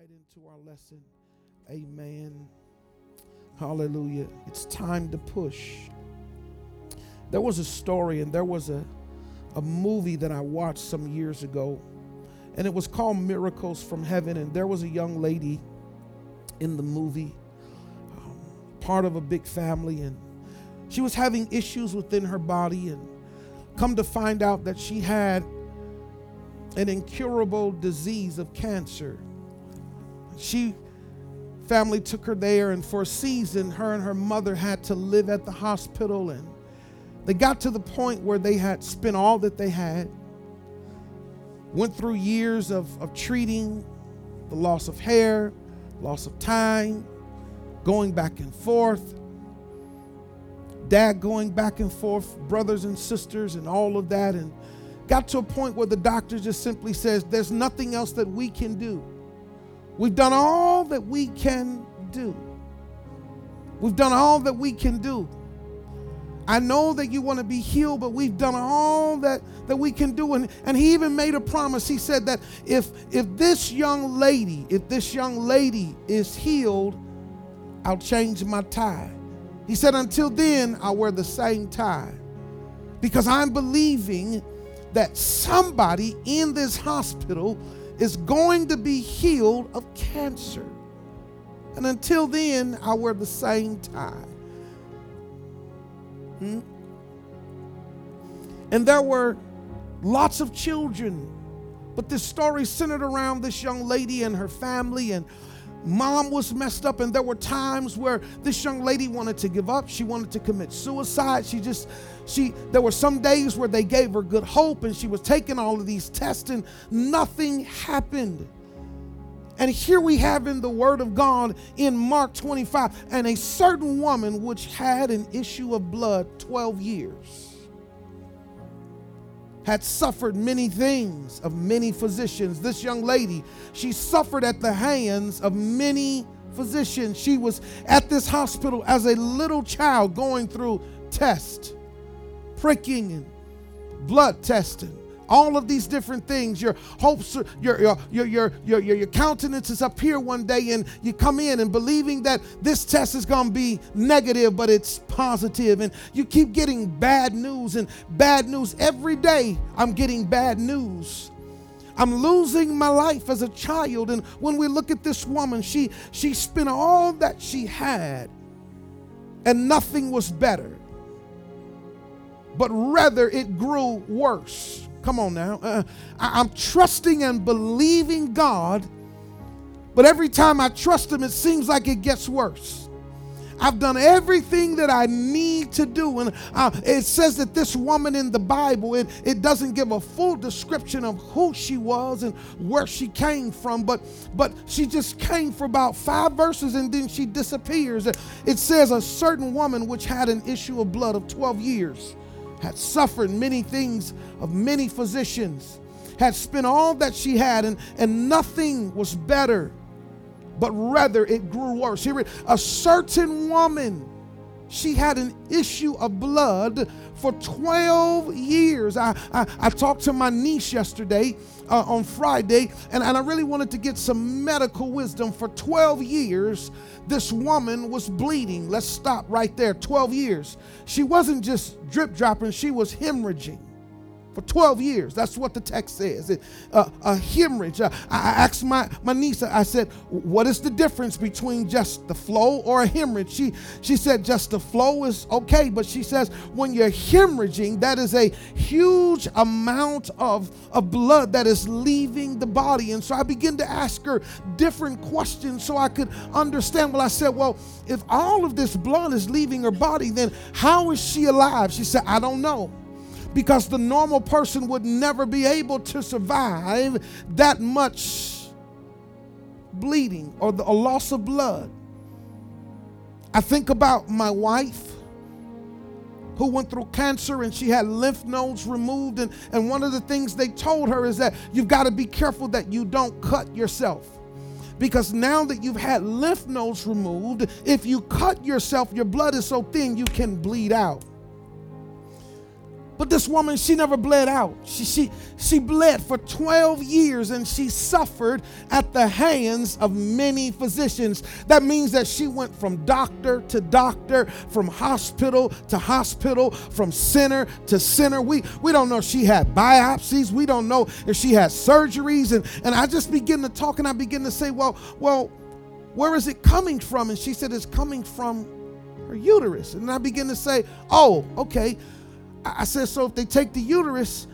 right into our lesson. Amen. Hallelujah. It's time to push. There was a story and there was a, a movie that I watched some years ago, and it was called Miracles from Heaven. And there was a young lady in the movie, um, part of a big family, and she was having issues within her body. And come to find out that she had an incurable disease of cancer. She family took her there and for a season her and her mother had to live at the hospital and they got to the point where they had spent all that they had. Went through years of, of treating the loss of hair loss of time going back and forth. Dad going back and forth brothers and sisters and all of that and got to a point where the doctor just simply says there's nothing else that we can do We've done all that we can do. We've done all that we can do. I know that you want to be healed, but we've done all that, that we can do. And, and he even made a promise. He said that if if this young lady, if this young lady is healed, I'll change my tie. He said, until then, I'll wear the same tie. Because I'm believing that somebody in this hospital is going to be healed of cancer. And until then, I wear the same tie. Hmm? And there were lots of children, but this story centered around this young lady and her family and Mom was messed up, and there were times where this young lady wanted to give up. She wanted to commit suicide. She just, she, there were some days where they gave her good hope, and she was taking all of these tests, and nothing happened. And here we have in the Word of God in Mark 25, and a certain woman which had an issue of blood 12 years had suffered many things of many physicians. This young lady, she suffered at the hands of many physicians. She was at this hospital as a little child going through tests, pricking and blood testing all of these different things. Your hopes, your, your, your, your, your, your, countenance is up here one day, and you come in and believing that this test is going to be negative, but it's positive, and you keep getting bad news and bad news. Every day, I'm getting bad news. I'm losing my life as a child. And when we look at this woman, she she spent all that she had, and nothing was better. But rather it grew worse. Come on now. Uh, I, I'm trusting and believing God, but every time I trust Him, it seems like it gets worse. I've done everything that I need to do. And uh, it says that this woman in the Bible, it, it doesn't give a full description of who she was and where she came from, but, but she just came for about five verses and then she disappears. It says, A certain woman which had an issue of blood of 12 years had suffered many things of many physicians, had spent all that she had, and, and nothing was better, but rather it grew worse. Here, a certain woman, she had an issue of blood for 12 years. I, I, I talked to my niece yesterday uh, on Friday, and, and I really wanted to get some medical wisdom. For 12 years, this woman was bleeding. Let's stop right there. 12 years. She wasn't just drip dropping, she was hemorrhaging for 12 years. That's what the text says. It, uh, a hemorrhage. Uh, I asked my, my niece, I said, what is the difference between just the flow or a hemorrhage? She, she said, just the flow is okay. But she says, when you're hemorrhaging, that is a huge amount of, of blood that is leaving the body. And so I began to ask her different questions so I could understand. Well, I said, well, if all of this blood is leaving her body, then how is she alive? She said, I don't know because the normal person would never be able to survive that much bleeding or the, a loss of blood. I think about my wife who went through cancer and she had lymph nodes removed. And, and one of the things they told her is that you've got to be careful that you don't cut yourself. Because now that you've had lymph nodes removed, if you cut yourself, your blood is so thin you can bleed out. But this woman, she never bled out. She, she, she bled for 12 years and she suffered at the hands of many physicians. That means that she went from doctor to doctor, from hospital to hospital, from center to center. We, we don't know if she had biopsies. We don't know if she had surgeries. And, and I just begin to talk and I begin to say, well, well, where is it coming from? And she said, it's coming from her uterus. And I begin to say, oh, okay. I said, so if they take the uterus,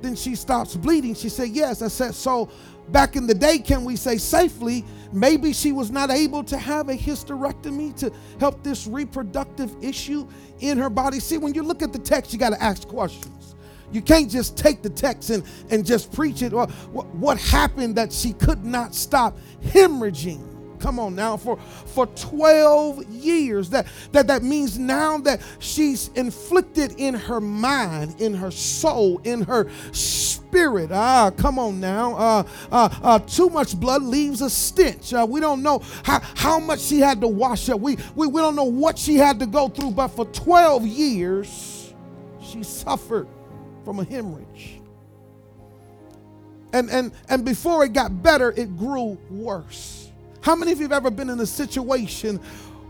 then she stops bleeding. She said, yes. I said, so back in the day, can we say safely, maybe she was not able to have a hysterectomy to help this reproductive issue in her body? See, when you look at the text, you got to ask questions. You can't just take the text and, and just preach it. Or what, what happened that she could not stop hemorrhaging? Come on now, for for 12 years. That that that means now that she's inflicted in her mind, in her soul, in her spirit. Ah, come on now. Uh, uh, uh, too much blood leaves a stench. Uh, we don't know how, how much she had to wash up. We, we we don't know what she had to go through, but for 12 years, she suffered from a hemorrhage. And and and before it got better, it grew worse. How many of you have ever been in a situation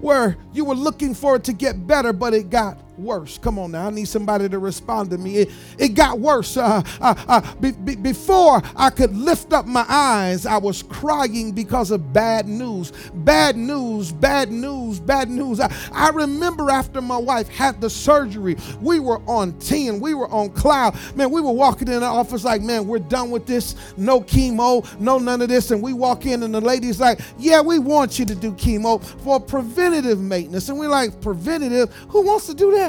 where you were looking for it to get better, but it got worse. Come on now, I need somebody to respond to me. It, it got worse. Uh, uh, uh, be, be, before I could lift up my eyes, I was crying because of bad news. Bad news, bad news, bad news. I, I remember after my wife had the surgery, we were on 10, we were on cloud. Man, we were walking in the office like, man, we're done with this. No chemo, no none of this. And we walk in, and the lady's like, yeah, we want you to do chemo for preventative maintenance. And we're like, preventative? Who wants to do that?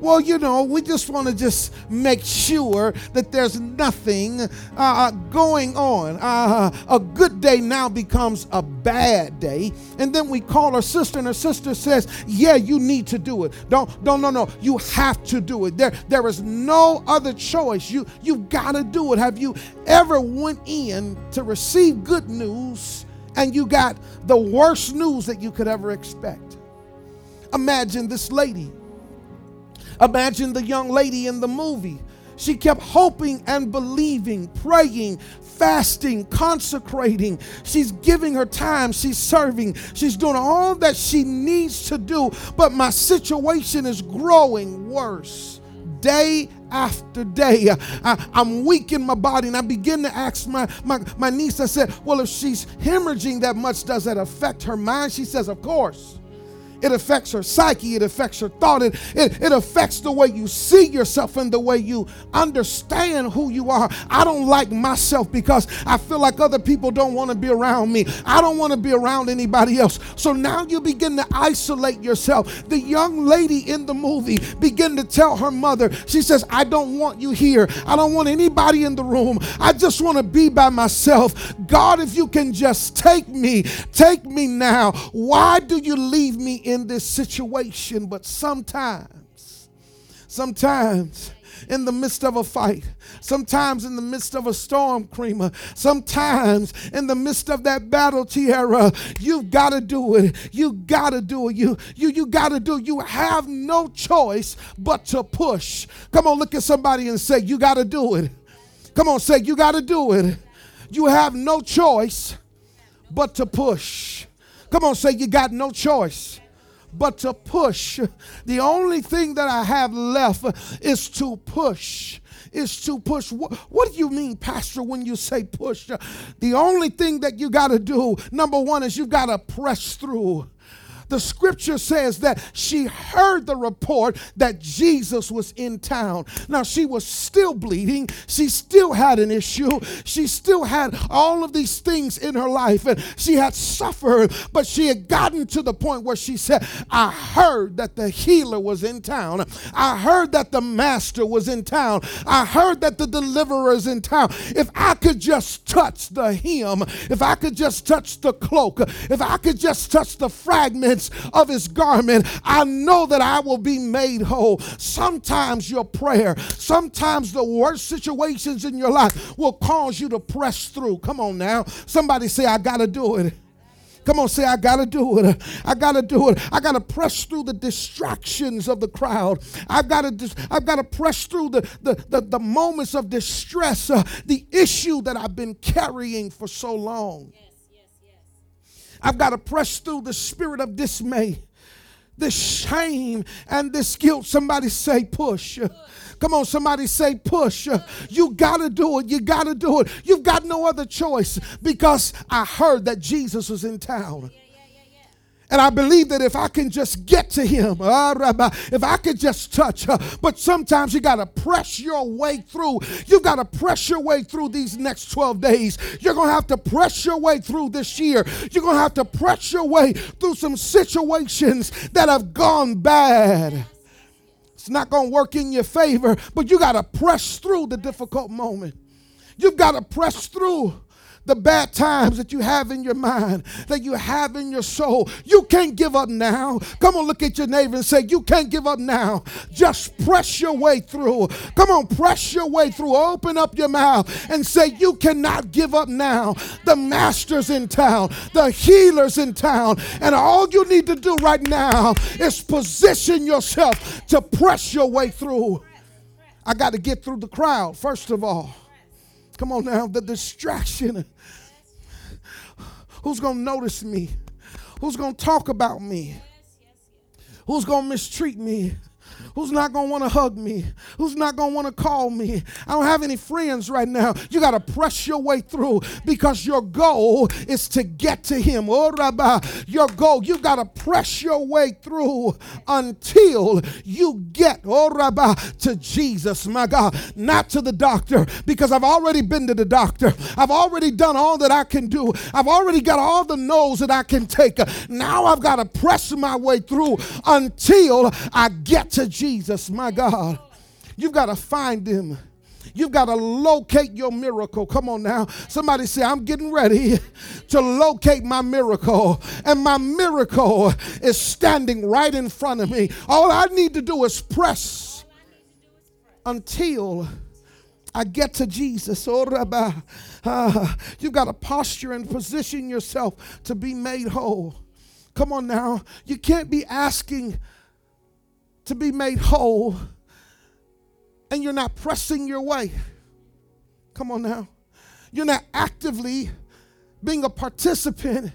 Well, you know, we just want to just make sure that there's nothing uh, uh, going on. Uh, a good day now becomes a bad day, and then we call our sister, and her sister says, "Yeah, you need to do it. Don't, don't, no, no, you have to do it. There, there is no other choice. You, you've got to do it. Have you ever went in to receive good news, and you got the worst news that you could ever expect? Imagine this lady Imagine the young lady in the movie. She kept hoping and believing, praying, fasting, consecrating. She's giving her time. She's serving. She's doing all that she needs to do. But my situation is growing worse day after day. I, am weak in my body. And I begin to ask my, my, my niece, I said, Well, if she's hemorrhaging that much, does that affect her mind? She says, Of course. It affects her psyche. It affects her thought. It, it, it affects the way you see yourself and the way you understand who you are. I don't like myself because I feel like other people don't want to be around me. I don't want to be around anybody else. So now you begin to isolate yourself. The young lady in the movie begin to tell her mother, she says, I don't want you here. I don't want anybody in the room. I just want to be by myself. God, if you can just take me, take me now. Why do you leave me in this situation, but sometimes, sometimes in the midst of a fight, sometimes in the midst of a storm, creamer, sometimes in the midst of that battle, Tierra, you've got to do it. You got to do it. You you you got to do it. You have no choice but to push. Come on, look at somebody and say, You got to do it. Come on, say, You got to do it. You have no choice but to push. Come on, say, You got no choice but to push. The only thing that I have left is to push. Is to push. What, what do you mean, Pastor, when you say push? The only thing that you got to do, number one, is you got to press through the scripture says that she heard the report that Jesus was in town. Now, she was still bleeding. She still had an issue. She still had all of these things in her life, and she had suffered, but she had gotten to the point where she said, I heard that the healer was in town. I heard that the master was in town. I heard that the deliverer is in town. If I could just touch the hem, if I could just touch the cloak, if I could just touch the fragment of his garment, I know that I will be made whole. Sometimes your prayer, sometimes the worst situations in your life will cause you to press through. Come on now. Somebody say, I got to do it. Come on, say, I gotta do it. I gotta do it. I gotta press through the distractions of the crowd. I've gotta, I've gotta press through the, the, the, the moments of distress, uh, the issue that I've been carrying for so long. Yes, I've gotta press through the spirit of dismay this shame and this guilt. Somebody say, push. Come on, somebody say push. You got to do it. You got to do it. You've got no other choice because I heard that Jesus was in town. And I believe that if I can just get to him, uh, if I could just touch, uh, but sometimes you got to press your way through. You got to press your way through these next 12 days. You're going to have to press your way through this year. You're going to have to press your way through some situations that have gone bad. It's not going to work in your favor, but you got to press through the difficult moment. You've got to press through the bad times that you have in your mind, that you have in your soul. You can't give up now. Come on, look at your neighbor and say, You can't give up now. Just press your way through. Come on, press your way through. Open up your mouth and say, You cannot give up now. The master's in town, the healer's in town, and all you need to do right now is position yourself to press your way through. I got to get through the crowd, first of all. Come on now, the distraction. Who's going to notice me? Who's going to talk about me? Who's going to mistreat me? Who's not going to want to hug me? Who's not going to want to call me? I don't have any friends right now. You got to press your way through because your goal is to get to Him. Oh, Rabbi, your goal, you got to press your way through until you get, oh, Rabbi, to Jesus, my God, not to the doctor because I've already been to the doctor. I've already done all that I can do. I've already got all the no's that I can take. Now I've got to press my way through until I get to Jesus. My God. You've got to find him. You've got to locate your miracle. Come on now. Somebody say, I'm getting ready to locate my miracle. And my miracle is standing right in front of me. All I need to do is press until I get to Jesus. Oh, Rabbi. Uh, you've got to posture and position yourself to be made whole. Come on now. You can't be asking to be made whole and you're not pressing your way. Come on now. You're not actively being a participant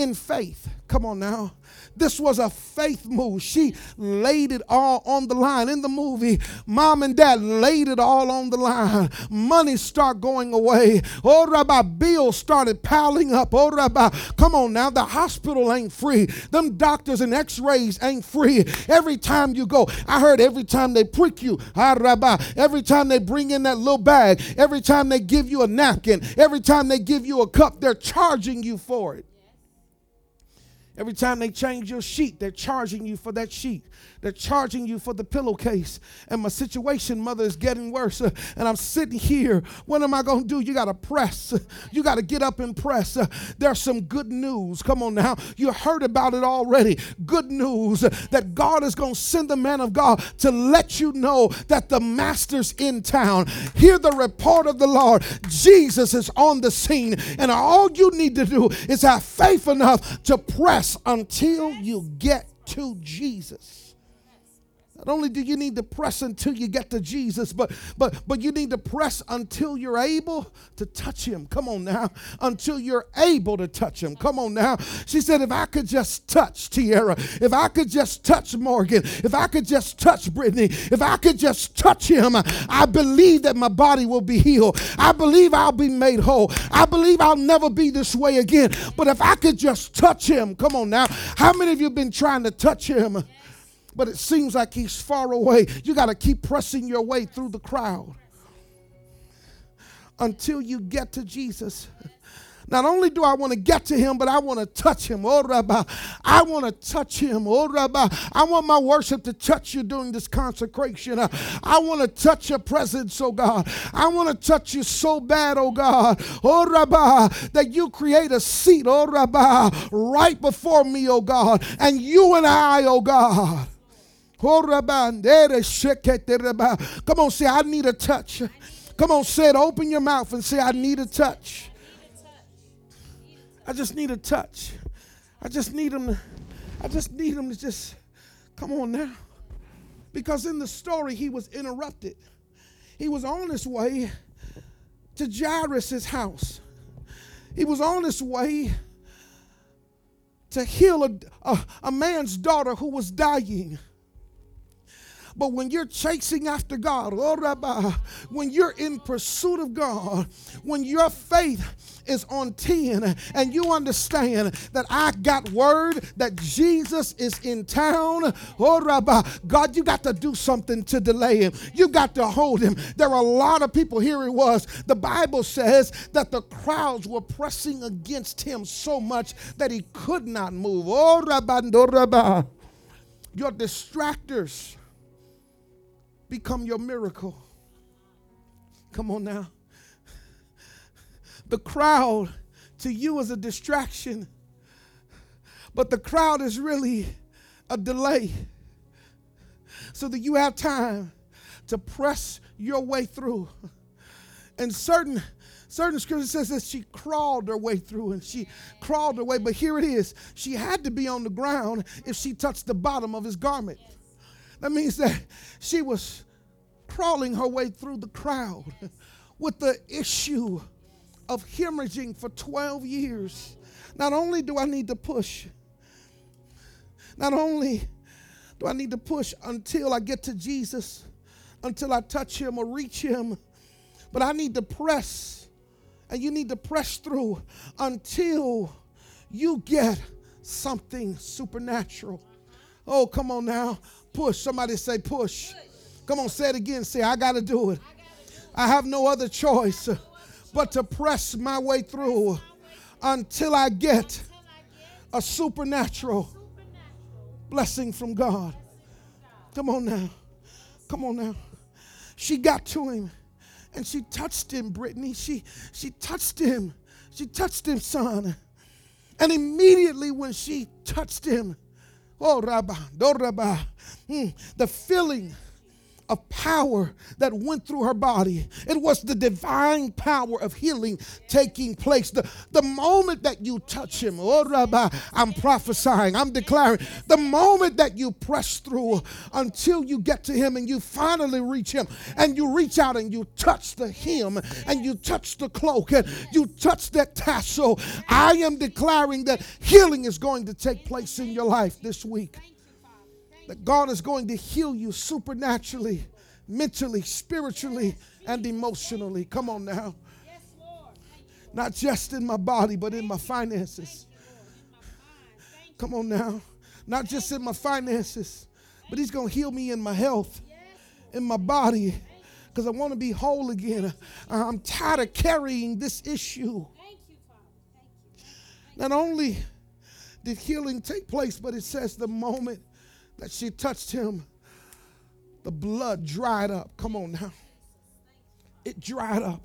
in faith. Come on now. This was a faith move. She laid it all on the line. In the movie, mom and dad laid it all on the line. Money start going away. Oh, Rabbi, bills started piling up. Oh, Rabbi, come on now. The hospital ain't free. Them doctors and x-rays ain't free. Every time you go, I heard every time they prick you, ah, Rabbi, every time they bring in that little bag, every time they give you a napkin, every time they give you a cup, they're charging you for it. Every time they change your sheet, they're charging you for that sheet. They're charging you for the pillowcase. And my situation, mother, is getting worse. And I'm sitting here. What am I going to do? You got to press. You got to get up and press. There's some good news. Come on now. You heard about it already. Good news that God is going to send the man of God to let you know that the master's in town. Hear the report of the Lord. Jesus is on the scene. And all you need to do is have faith enough to press until you get to Jesus. Not only do you need to press until you get to Jesus, but but but you need to press until you're able to touch him. Come on now. Until you're able to touch him. Come on now. She said, if I could just touch Tiara, if I could just touch Morgan, if I could just touch Brittany, if I could just touch him, I believe that my body will be healed. I believe I'll be made whole. I believe I'll never be this way again. But if I could just touch him, come on now. How many of you been trying to touch him? But it seems like he's far away. You got to keep pressing your way through the crowd until you get to Jesus. Not only do I want to get to him, but I want to touch him. Oh, Rabbi. I want to touch him. Oh, Rabbi. I want my worship to touch you during this consecration. I want to touch your presence, oh God. I want to touch you so bad, oh God. Oh, Rabbi, that you create a seat, oh, Rabbi, right before me, oh God. And you and I, oh God. Come on, say, I need a touch. Come on, say it. Open your mouth and say, I need a touch. I just need a touch. I just need him to, I just need him to just come on now. Because in the story, he was interrupted. He was on his way to Jairus' house. He was on his way to heal a, a, a man's daughter who was dying. But when you're chasing after God, oh, Rabbi, when you're in pursuit of God, when your faith is on 10 and you understand that I got word that Jesus is in town, oh, Rabbi, God, you got to do something to delay him. You got to hold him. There are a lot of people, here it was. The Bible says that the crowds were pressing against him so much that he could not move. Oh, oh your distractors become your miracle. Come on now. The crowd to you is a distraction, but the crowd is really a delay so that you have time to press your way through. And certain certain scripture says that she crawled her way through and she crawled her way, but here it is. She had to be on the ground if she touched the bottom of his garment. That means that she was crawling her way through the crowd with the issue of hemorrhaging for 12 years. Not only do I need to push, not only do I need to push until I get to Jesus, until I touch him or reach him, but I need to press, and you need to press through until you get something supernatural. Oh, come on now. Push. Somebody say, push. Come on, say it again. Say, I got to do it. I have no other choice but to press my way through until I get a supernatural blessing from God. Come on now. Come on now. She got to him and she touched him, Brittany. She she touched him. She touched him, son. And immediately when she touched him, oh Rabba, do Rabba, mm, the feeling of power that went through her body. It was the divine power of healing taking place. The, the moment that you touch him, oh Rabbi, I'm prophesying, I'm declaring, the moment that you press through until you get to him and you finally reach him and you reach out and you touch the hem and you touch the cloak and you touch that tassel, I am declaring that healing is going to take place in your life this week that God is going to heal you supernaturally, mentally, spiritually, and emotionally. Come on now. Not just in my body, but in my finances. Come on now. Not just in my finances, but He's going to heal me in my health, in my body, because I want to be whole again. I'm tired of carrying this issue. Not only did healing take place, but it says the moment that she touched him, the blood dried up. Come on now. It dried up.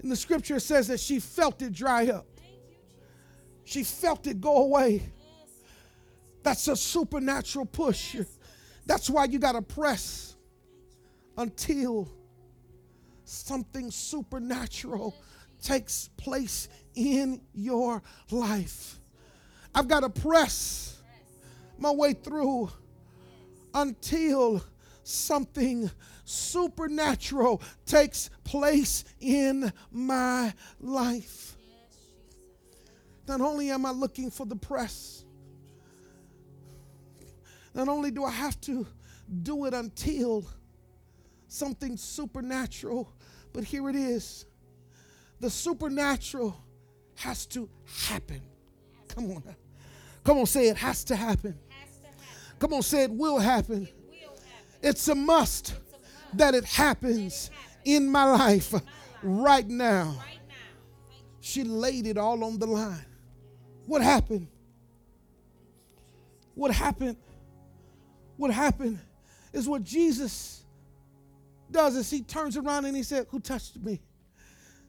And the scripture, says that she felt it dry up. She felt it go away. That's a supernatural push. That's why you got to press until something supernatural takes place in your life. I've got to press my way through until something supernatural takes place in my life. Not only am I looking for the press, not only do I have to do it until something supernatural, but here it is. The supernatural has to happen. Come on. Come on, say it has to happen. Come on, say it will happen. It's a must that it happens in my life right now. She laid it all on the line. What happened? What happened? What happened is what Jesus does is he turns around and he said, Who touched me?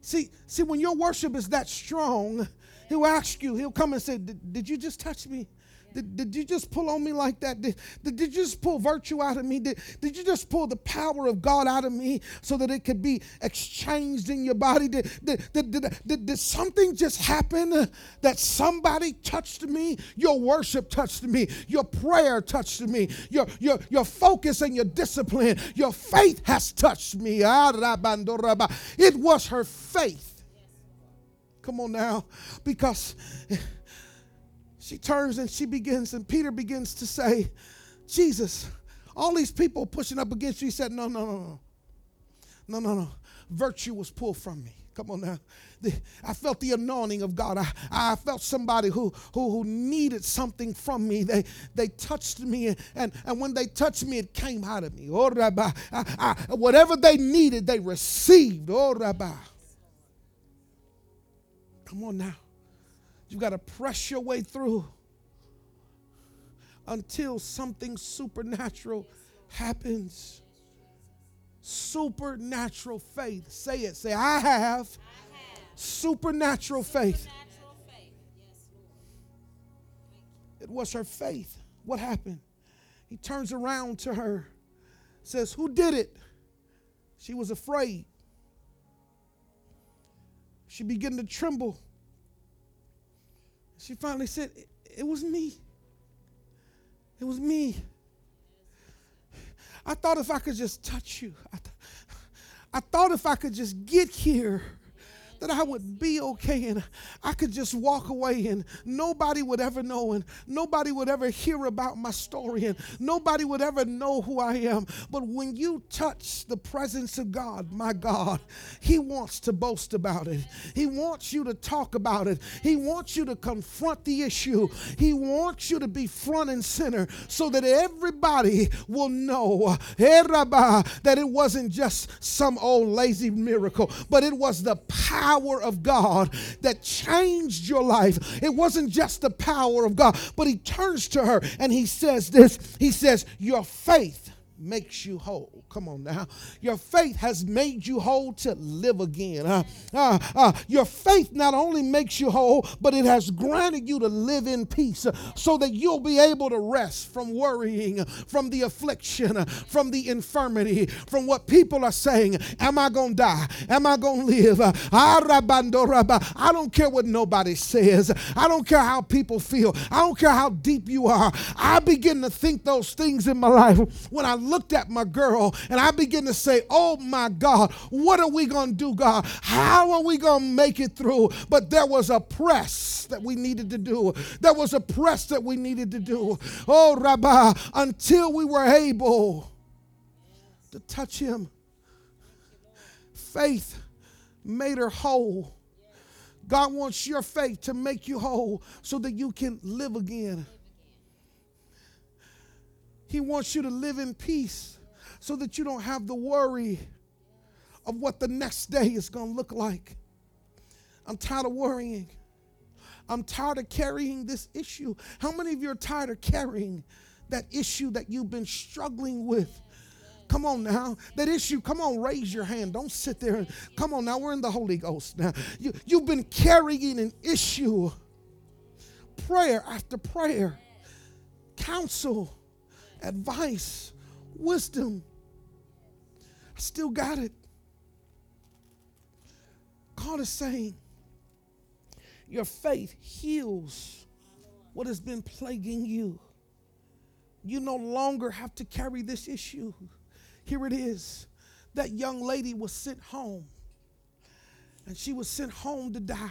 See, see, when your worship is that strong, he'll ask you, he'll come and say, Did you just touch me? Did, did you just pull on me like that? Did, did, did you just pull virtue out of me? Did, did you just pull the power of God out of me so that it could be exchanged in your body? Did, did, did, did, did, did something just happen that somebody touched me? Your worship touched me. Your prayer touched me. Your, your, your focus and your discipline, your faith has touched me. Ah, it was her faith. Come on now. Because she turns and she begins, and Peter begins to say, Jesus, all these people pushing up against you. He said, No, no, no, no. No, no, no. Virtue was pulled from me. Come on now. The, I felt the anointing of God. I, I felt somebody who, who, who needed something from me. They, they touched me, and, and, when they touched me, it came out of me. Oh, Rabbi. I, I, whatever they needed, they received. Oh, Rabbi. Come on now. You got to press your way through until something supernatural happens. Supernatural faith. Say it. Say, I have, I have. supernatural, faith. It was her faith. What happened? He turns around to her, says, Who did it? She was afraid. She began to tremble. She finally said, It was me. It was me. I thought if I could just touch you, I, th- I thought if I could just get here that I would be okay and I could just walk away and nobody would ever know and nobody would ever hear about my story and nobody would ever know who I am. But when you touch the presence of God, my God, He wants to boast about it. He wants you to talk about it. He wants you to confront the issue. He wants you to be front and center so that everybody will know that it wasn't just some old lazy miracle, but it was the power power of God that changed your life. It wasn't just the power of God, but he turns to her and he says this He says, Your faith makes you whole. Come on now. Your faith has made you whole to live again. Uh, uh, uh, your faith not only makes you whole, but it has granted you to live in peace uh, so that you'll be able to rest from worrying, from the affliction, uh, from the infirmity, from what people are saying. Am I going to die? Am I going to live? Uh, I don't care what nobody says. I don't care how people feel. I don't care how deep you are. I begin to think those things in my life when I looked at my girl and I begin to say, Oh my God, what are we going to do, God? How are we going to make it through? But there was a press that we needed to do. There was a press that we needed to do. Oh, Rabbi, until we were able to touch him, faith made her whole. God wants your faith to make you whole so that you can live again. He wants you to live in peace so that you don't have the worry of what the next day is going to look like. I'm tired of worrying. I'm tired of carrying this issue. How many of you are tired of carrying that issue that you've been struggling with? Come on now. That issue, come on, raise your hand. Don't sit there. And, come on now, we're in the Holy Ghost now. You, you've been carrying an issue, prayer after prayer, counsel, advice, wisdom. I still got it. God is saying, Your faith heals what has been plaguing you. You no longer have to carry this issue. Here it is. That young lady was sent home, and she was sent home to die.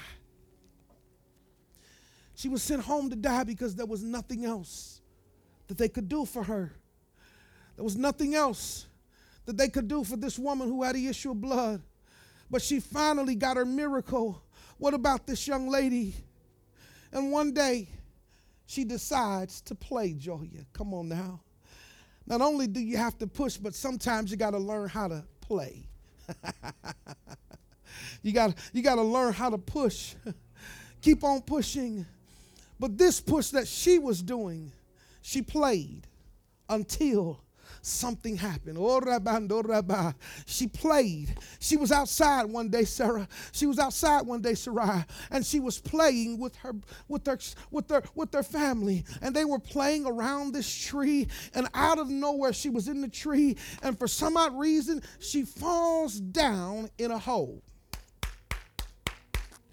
She was sent home to die because there was nothing else that they could do for her. There was nothing else that they could do for this woman who had the issue of blood. But she finally got her miracle. What about this young lady? And one day, she decides to play Joya. Come on now. Not only do you have to push, but sometimes you got to learn how to play. you got you got to learn how to push. Keep on pushing. But this push that she was doing, she played until something happened. Oh, rabando, oh, rabba. She played. She was outside one day, Sarah. She was outside one day, Sarai, and she was playing with her, with her, with their, with their family, and they were playing around this tree. And out of nowhere, she was in the tree, and for some odd reason, she falls down in a hole.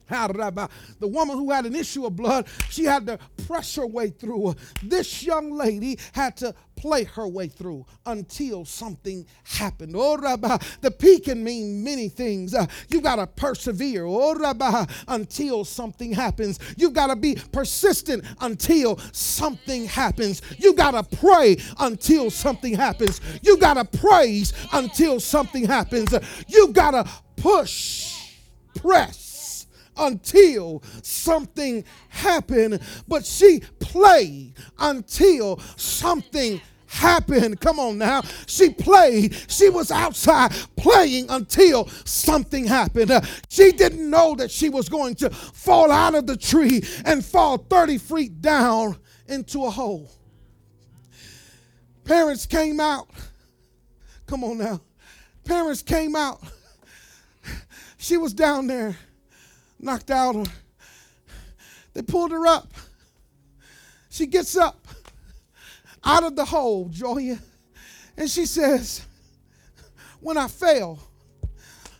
The woman who had an issue of blood, she had to press her way through. This young lady had to play her way through until something happened. Oh, Rabbi, the P can mean many things. Uh, you got to persevere. Oh, Rabbi, until something happens. You got to be persistent until something happens. You got to pray until something happens. You got to praise until something happens. You got to push, press until something happened, but she played until something happened. Come on now. She played. She was outside playing until something happened. She didn't know that she was going to fall out of the tree and fall 30 feet down into a hole. Parents came out. Come on now. Parents came out. She was down there knocked out. They pulled her up. She gets up out of the hole, Joya, and she says, When I fell,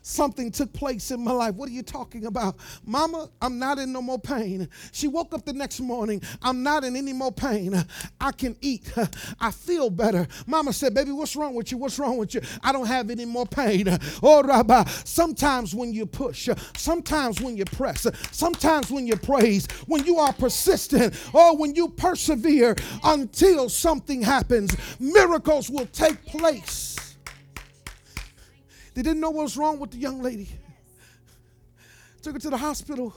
something took place in my life. What are you talking about? Mama, I'm not in no more pain. She woke up the next morning. I'm not in any more pain. I can eat. I feel better. Mama said, Baby, what's wrong with you? What's wrong with you? I don't have any more pain. Oh, Rabbi, sometimes when you push, sometimes when you press, sometimes when you praise, when you are persistent, or when you persevere until something happens, miracles will take place. They didn't know what was wrong with the young lady. Took her to the hospital,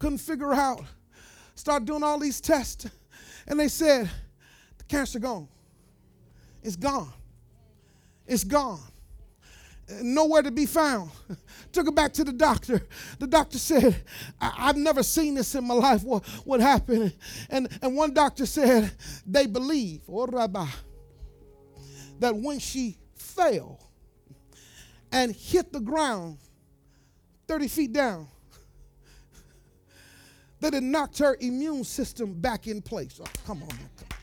couldn't figure out. Started doing all these tests, and they said, the cancer gone. It's gone. It's gone. Nowhere to be found. Took her back to the doctor. The doctor said, I- have never seen this in my life. What, what happened? And, and one doctor said, they believe, oh, Rabbi, that when she fell, and hit the ground 30 feet down. That it knocked her immune system back in place. Oh, come on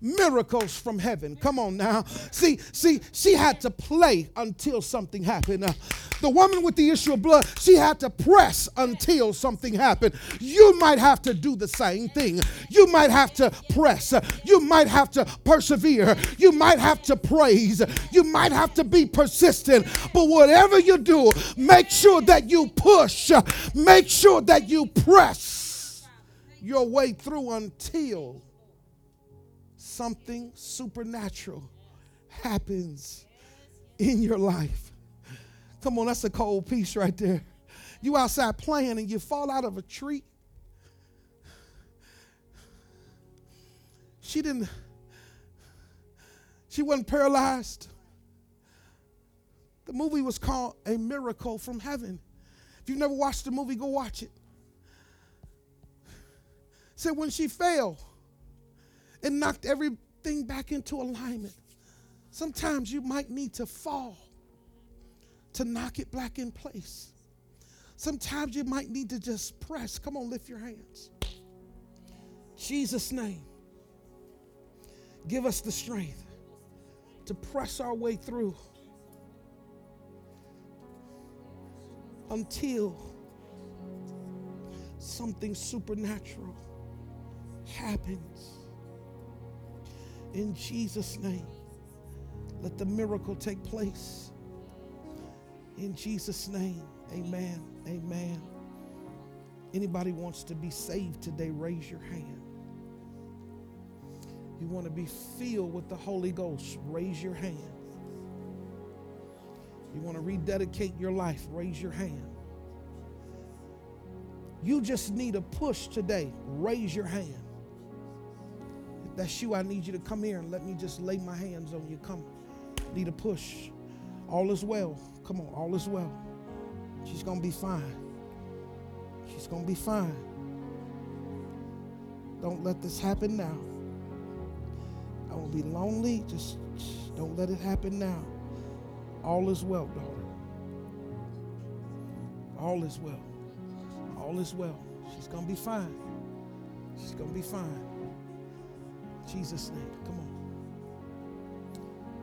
miracles from heaven. Come on now. See, see, she had to play until something happened. Uh, the woman with the issue of blood, she had to press until something happened. You might have to do the same thing. You might have to press. You might have to persevere. You might have to praise. You might have to be persistent. But whatever you do, make sure that you push. Make sure that you press your way through until something supernatural happens in your life. Come on, that's a cold piece right there. You outside playing and you fall out of a tree. She didn't, she wasn't paralyzed. The movie was called A Miracle from Heaven. If you've never watched the movie, go watch it. Said when she fell, it knocked everything back into alignment. Sometimes you might need to fall to knock it back in place. Sometimes you might need to just press. Come on, lift your hands. Jesus' name. Give us the strength to press our way through until something supernatural happens. In Jesus' name, let the miracle take place. In Jesus' name, amen. Amen. Anybody wants to be saved today, raise your hand. You want to be filled with the Holy Ghost, raise your hand. You want to rededicate your life, raise your hand. You just need a push today, raise your hand that's you, I need you to come here and let me just lay my hands on you. Come. Need a push. All is well. Come on, all is well. She's going to be fine. She's going to be fine. Don't let this happen now. I won't be lonely. Just don't let it happen now. All is well, daughter. All is well. All is well. She's going to be fine. She's going to be fine. Jesus' name. Come on.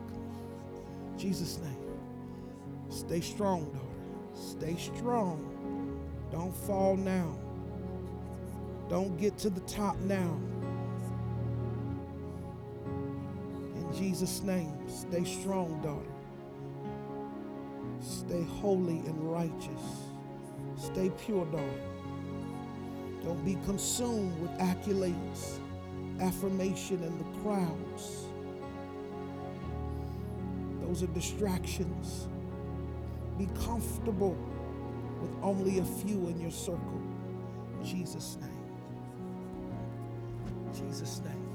Come on. Jesus' name. Stay strong, daughter. Stay strong. Don't fall now. Don't get to the top now. In Jesus' name, stay strong, daughter. Stay holy and righteous. Stay pure, daughter. Don't be consumed with accolades, affirmation, and the crowds. Those are distractions. Be comfortable with only a few in your circle. In Jesus' name. Jesus' name.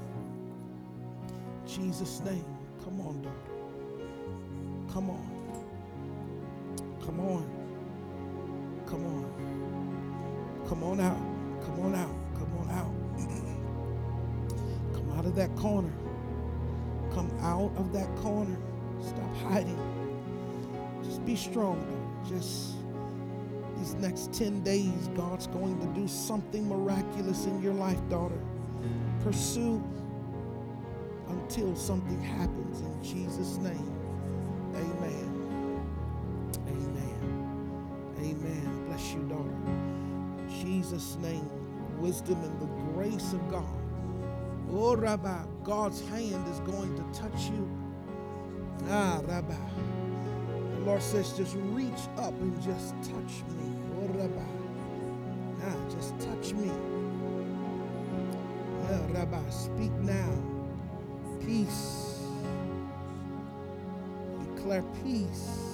Jesus' name. Come on, daughter. Come on. Come on. Come on. Come on out. Come on out. That corner. Come out of that corner. Stop hiding. Just be strong. Just these next 10 days, God's going to do something miraculous in your life, daughter. Pursue until something happens in Jesus' name. Amen. Amen. Amen. Bless you, daughter. Jesus' name, wisdom and the grace of God. Oh, Rabbi, God's hand is going to touch you. Ah, Rabbi. The Lord says, just reach up and just touch me. Oh, Rabbi. Ah, just touch me. Ah, Rabbi, speak now. Peace. Declare. Peace.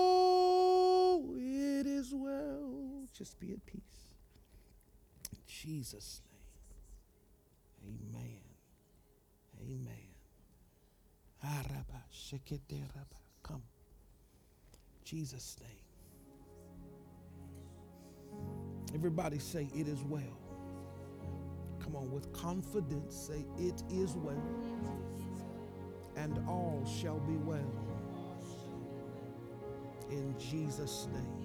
be at peace. In Jesus' name. Amen. Amen. Ah, Raba. Come. Jesus' name. Everybody say, It is well. Come on, with confidence, say, It is well. And all shall be well. In Jesus' name.